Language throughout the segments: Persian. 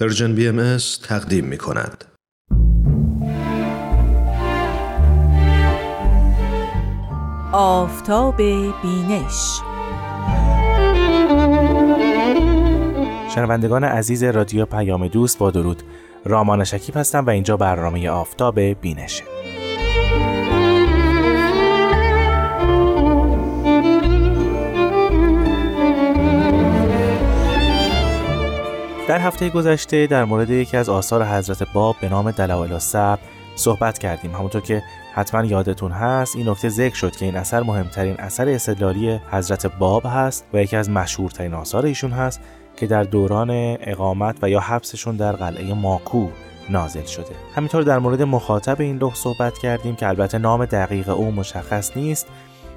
Persian BMS تقدیم می کند. آفتاب بینش. شنوندگان عزیز رادیو پیام دوست با درود. رامان شکیب هستم و اینجا برنامه آفتاب بینشه. در هفته گذشته در مورد یکی از آثار حضرت باب به نام دلائل الصبر صحبت کردیم. همونطور که حتما یادتون هست این نکته ذکر شد که این اثر مهمترین اثر استدلالی حضرت باب هست و یکی از مشهورترین آثار ایشون هست که در دوران اقامت و یا حبسشون در قلعه ماکو نازل شده. همینطور در مورد مخاطب این لوح صحبت کردیم که البته نام دقیق او مشخص نیست.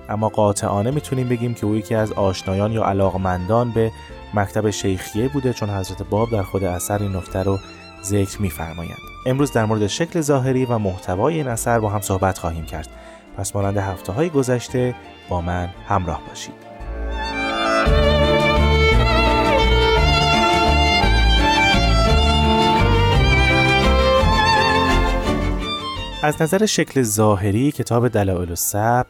اما قاطعانه می‌تونیم بگیم که او یکی از آشنایان یا علاقمندان به مکتب شیخیه بوده چون حضرت باب در خود اثر این نکته رو ذکر میفرمایند. امروز در مورد شکل ظاهری و محتوای این اثر با هم صحبت خواهیم کرد. پس مانند هفته های گذشته با من همراه باشید. از نظر شکل ظاهری کتاب دلائل الصبر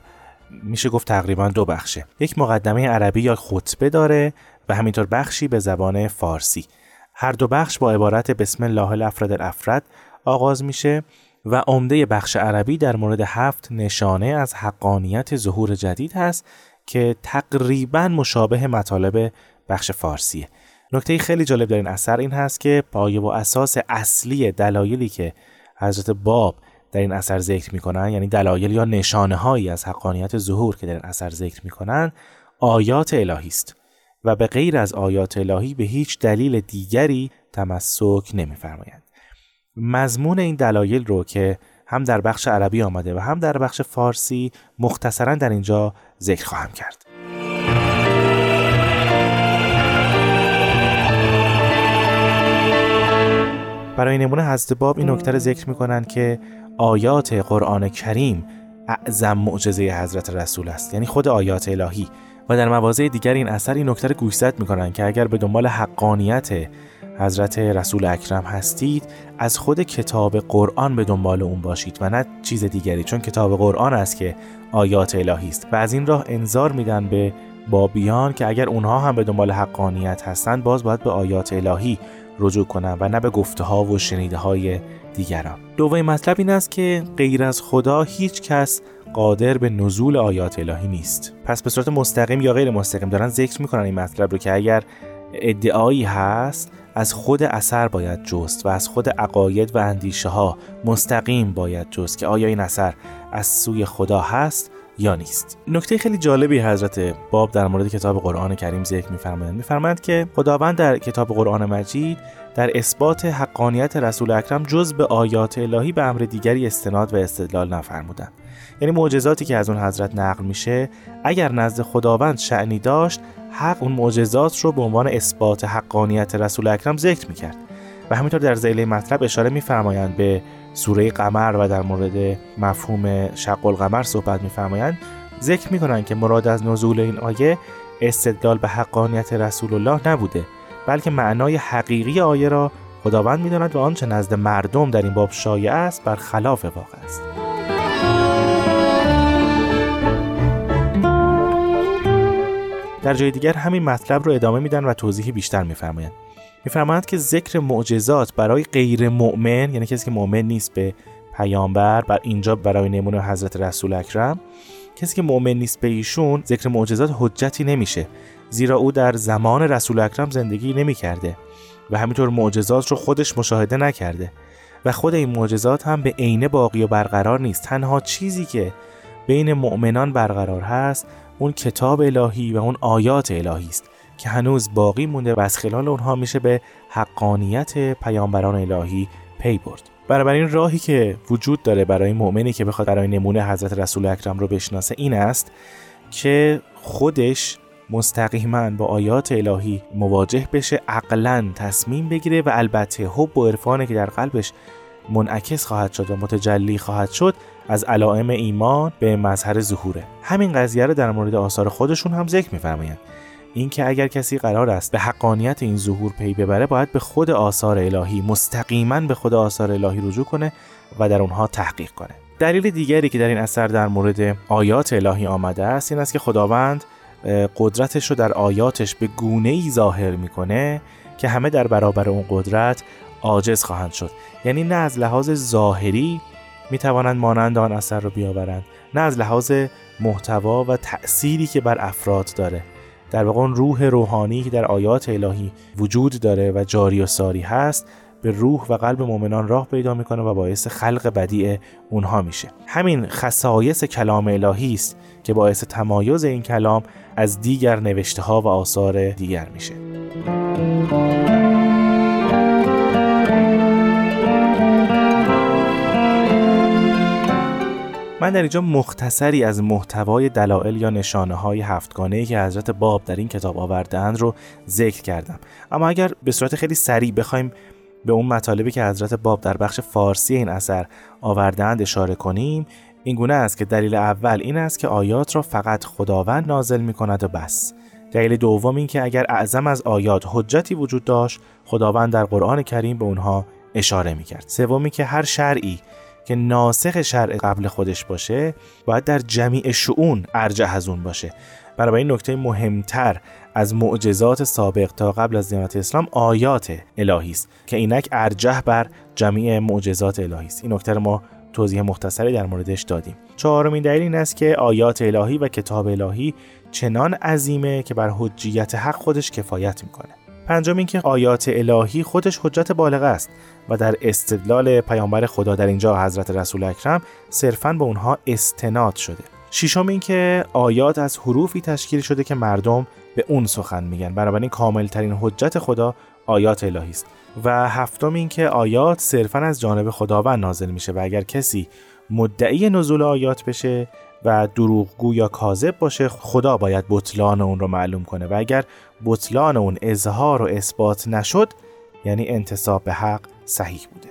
میشه گفت تقریبا دو بخشه. یک مقدمه عربی یا خطبه داره و همینطور بخشی به زبان فارسی. هر دو بخش با عبارت بسم الله الافراد الافراد آغاز میشه و عمده بخش عربی در مورد هفت نشانه از حقانیت ظهور جدید هست که تقریبا مشابه مطالب بخش فارسیه. نکته خیلی جالب در این اثر این هست که پایه و اساس اصلی دلایلی که حضرت باب در این اثر ذکر می‌کنن یعنی دلایل یا نشانه هایی از حقانیت ظهور که در این اثر ذکر می‌کنن آیات الهی است. و به غیر از آیات الهی به هیچ دلیل دیگری تمسک نمیفرمایند. مضمون این دلایل رو که هم در بخش عربی آمده و هم در بخش فارسی مختصرا در اینجا ذکر خواهم کرد. برای نمونه حضرت باب این نکته ذکر می‌کنند که آیات قرآن کریم اعظم معجزه حضرت رسول است. یعنی خود آیات الهی. و در مواضع دیگر این اثر این نکته گوشزد می‌کنن که اگر به دنبال حقانیت حضرت رسول اکرم هستید از خود کتاب قرآن به دنبال اون باشید و نه چیز دیگری چون کتاب قرآن است که آیات الهی است. و از این راه انظار میدن به بابیان که اگر اونها هم به دنبال حقانیت هستند باز باید به آیات الهی رجوع کنند و نه به گفته ها و شنیده های دیگران. دومین مطلب این است که غیر از خدا هیچ کس قادر به نزول آیات الهی نیست. پس به صورت مستقیم یا غیر مستقیم دارن ذکر می‌کنن این مطلب رو که اگر ادعایی هست از خود اثر باید جست و از خود عقاید و اندیشه ها مستقیم باید جست که آیا این اثر از سوی خدا هست یا نیست. نکته خیلی جالبی حضرت باب در مورد کتاب قرآن کریم ذکر میفرمایند. میفرمایند که خداوند در کتاب قرآن مجید در اثبات حقانیت رسول اکرم جز به آیات الهی به امر دیگری استناد و استدلال نفرمودند یعنی معجزاتی که از اون حضرت نقل میشه اگر نزد خداوند شعنی داشت حق اون معجزات رو به عنوان اثبات حقانیت رسول اکرم ذکر می‌کرد. و همینطور در زیله مطلب اشاره میفرمایند به سوره قمر و در مورد مفهوم شق القمر صحبت میفرمایند. ذکر می‌کنند که مراد از نزول این آیه استدلال به حقانیت رسول الله نبوده بلکه معنای حقیقی آیه را خداوند می‌داند و آنچه نزد مردم در این باب شایع است بر خلاف واقع است. در جای دیگر همین مطلب رو ادامه میدن و توضیحی بیشتر میفرمایند. میفرمایند که ذکر معجزات برای غیر مؤمن یعنی کسی که مؤمن نیست به پیامبر بر اینجا برای نمونه حضرت رسول اکرم کسی که مؤمن نیست به ایشون ذکر معجزات حجتی نمیشه زیرا او در زمان رسول اکرم زندگی نمی‌کرده و همینطور معجزات رو خودش مشاهده نکرده. و خود این معجزات هم به عینه باقی و برقرار نیست. تنها چیزی که بین مؤمنان برقرار هست اون کتاب الهی و اون آیات الهی است. که هنوز باقی مونده و از خلال اونها میشه به حقانیت پیامبران الهی پی برد. این راهی که وجود داره برای مؤمنی که بخواد برای نمونه حضرت رسول اکرم رو بشناسه این است که خودش مستقیما با آیات الهی مواجه بشه عقلا تصمیم بگیره و البته حب و عرفانی که در قلبش منعکس خواهد شد و متجلی خواهد شد از علائم ایمان به مظهر ظهوره. همین قضیه رو در مورد آثار خودشون هم ذکر میفرمایند. اینکه اگر کسی قرار است به حقانیت این ظهور پی ببره باید به خود آثار الهی مستقیما به خود آثار الهی رجوع کنه و در اونها تحقیق کنه. دلیل دیگری که در این اثر در مورد آیات الهی آمده است این است که خداوند قدرتش رو در آیاتش به گونه ای ظاهر می‌کنه که همه در برابر اون قدرت عاجز خواهند شد. یعنی نه از لحاظ ظاهری می توانند مانند آن اثر رو بیاورند نه از لحاظ محتوا و تأثیری که بر افراد داره. در واقع روح روحانی که در آیات الهی وجود داره و جاری و ساری هست به روح و قلب مؤمنان راه پیدا می‌کنه و باعث خلق بدیع اونها میشه. همین خصایص کلام الهی است که باعث تمایز این کلام از دیگر نوشته ها و آثار دیگر میشه. من در اینجا مختصری از محتوای دلایل یا نشانه های هفتگانه که حضرت باب در این کتاب آوردند رو ذکر کردم. اما اگر به صورت خیلی سریع بخوایم به اون مطالبی که حضرت باب در بخش فارسی این اثر آوردند اشاره کنیم این گونه است که دلیل اول این است که آیات را فقط خداوند نازل می کند و بس. دلیل دوم این که اگر اعظم از آیات حجتی وجود داشت خداوند در قرآن کریم به اونها اشاره می کرد سومی که هر شرعی که ناسخ شرع قبل خودش باشه باید در جمیع شعون ارجح از اون باشه. این نکته مهمتر از معجزات سابق تا قبل از دیانت اسلام آیات الهی است که اینک ارجح بر جمیع معجزات الهی است. این نکته ما توضیح مختصری در موردش دادیم. چهارمین دلیل این است که آیات الهی و کتاب الهی چنان عظیمه که بر حجیت حق خودش کفایت می‌کنه. پنجم اینکه آیات الهی خودش حجت بالغ است و در استدلال پیامبر خدا در اینجا حضرت رسول اکرم صرفا به اونها استناد شده. ششم اینکه آیات از حروفی تشکیل شده که مردم به اون سخن میگن. بنابراین کامل ترین حجت خدا آیات الهی است. و هفتم اینکه آیات صرفا از جانب خداوند نازل میشه و اگر کسی مدعی نزول آیات بشه و دروغگو یا کاذب باشه خدا باید بطلان اون رو معلوم کنه. و اگر بطلان اون اظهار و اثبات نشد یعنی انتصاب به حق صحیح بوده.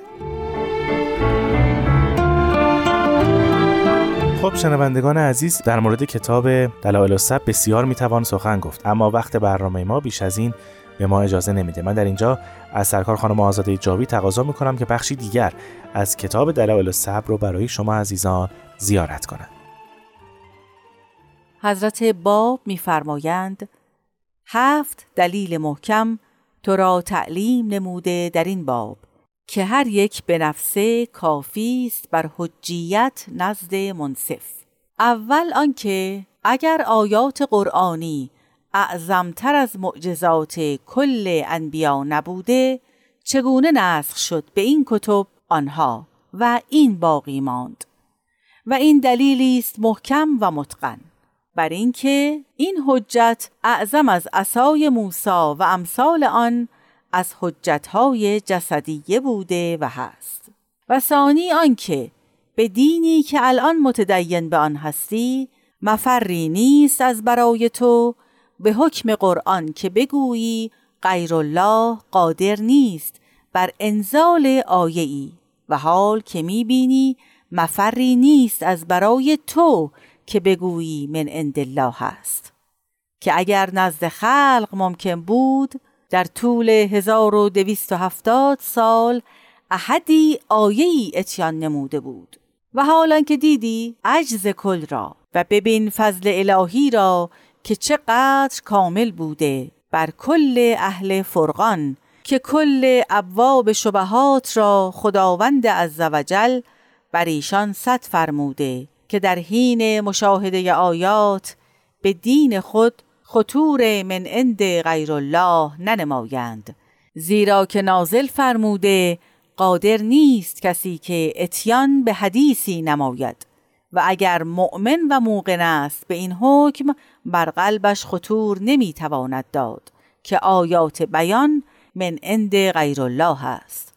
خب شنوندگان عزیز در مورد کتاب دلایل السب بسیار می‌توان سخن گفت. اما وقت برنامه ما بیش از این به ما اجازه نمیده. من در اینجا از سرکار خانم آزاده جاوی تقاضا می‌کنم که بخشی دیگر از کتاب دلایل الصبر رو برای شما عزیزان زیارت کنند. حضرت باب میفرمایند هفت دلیل محکم تو را تعلیم نموده در این باب که هر یک به نفسه کافی است بر حجیت نزد منصف. اول آنکه اگر آیات قرآنی اعظمتر از معجزات کل انبیا نبوده چگونه نسخ شد به این کتب آنها و این باقی ماند؟ و این دلیلی است محکم و متقن. بر اینکه این حجت اعظم از عصای موسی و امثال آن از حجتهای جسدیه بوده و هست. و ثانی آنکه به دینی که الان متدین به آن هستی مفری نیست از برای تو به حکم قرآن که بگویی غیر الله قادر نیست بر انزال آیه ای و حال که می‌بینی مفری نیست از برای تو که بگویی من عند الله هست. که اگر نزد خلق ممکن بود در طول 1270 سال احدی آیه‌ای اتیان نموده بود. و حالا که دیدی عجز کل را و ببین فضل الهی را که چقدر کامل بوده بر کل اهل فرقان که کل ابواب شبهات را خداوند عزوجل بر ایشان صد فرموده. که در حین مشاهده آیات به دین خود خطور من عند غیر الله ننمایند. زیرا که نازل فرموده قادر نیست کسی که اتیان به حدیثی نماید. و اگر مؤمن و موقن است به این حکم بر قلبش خطور نمی‌تواند داد که آیات بیان من عند غیر الله است.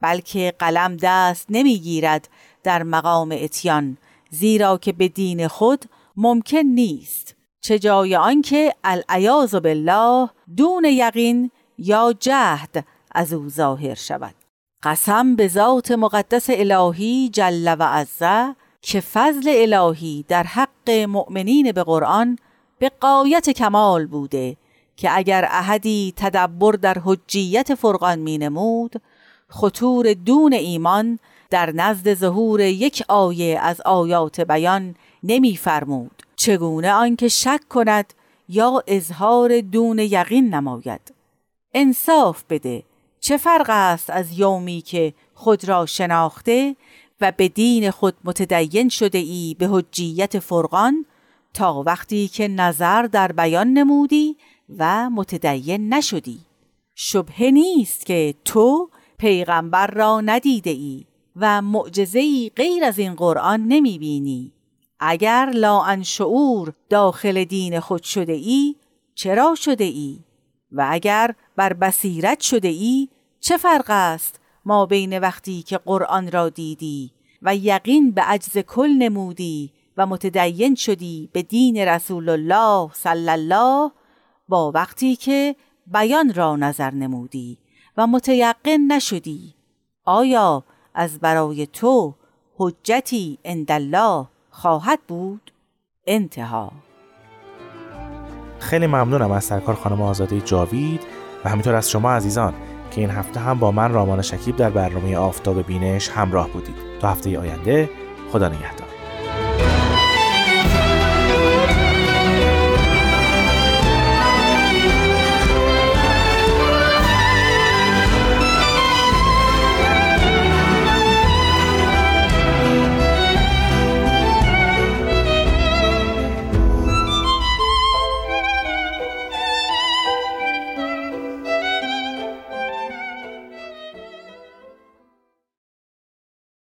بلکه قلم دست نمی‌گیرد در مقام اتیان زیرا که به دین خود ممکن نیست. چه جای آنکه العیاذ بالله دون یقین یا جهد از او ظاهر شود. قسم به ذات مقدس الهی جل و عزه که فضل الهی در حق مؤمنین به قرآن به قایت کمال بوده که اگر احدی تدبر در حجیت فرقان می نمود خطور دون ایمان در نزد ظهور یک آیه از آیات بیان نمی فرمود چگونه آنکه شک کند یا اظهار دون یقین نماید؟ انصاف بده. چه فرق است از یومی که خود را شناخته و به دین خود متدین شده ای به حجیت فرقان تا وقتی که نظر در بیان نمودی و متدین نشدی؟ شبه نیست که تو پیغمبر را ندیده ای. و معجزه غیر از این قرآن نمی بینی اگر لا شعور داخل دین خود شده ای چرا شده ای و اگر بر بصیرت شده ای چه فرق است ما بین وقتی که قرآن را دیدی و یقین به عجز کل نمودی و متدین شدی به دین رسول الله صلی الله با وقتی که بیان را نظر نمودی و متیقن نشدی؟ آیا از برای تو حجتی الله خواهد بود؟ انتها. خیلی ممنونم از سرکار خانم آزاده جاوید و همینطور از شما عزیزان که این هفته هم با من رامان شکیب در برنامه آفتاب بینش همراه بودید. تا هفته آینده خدا نگهدار.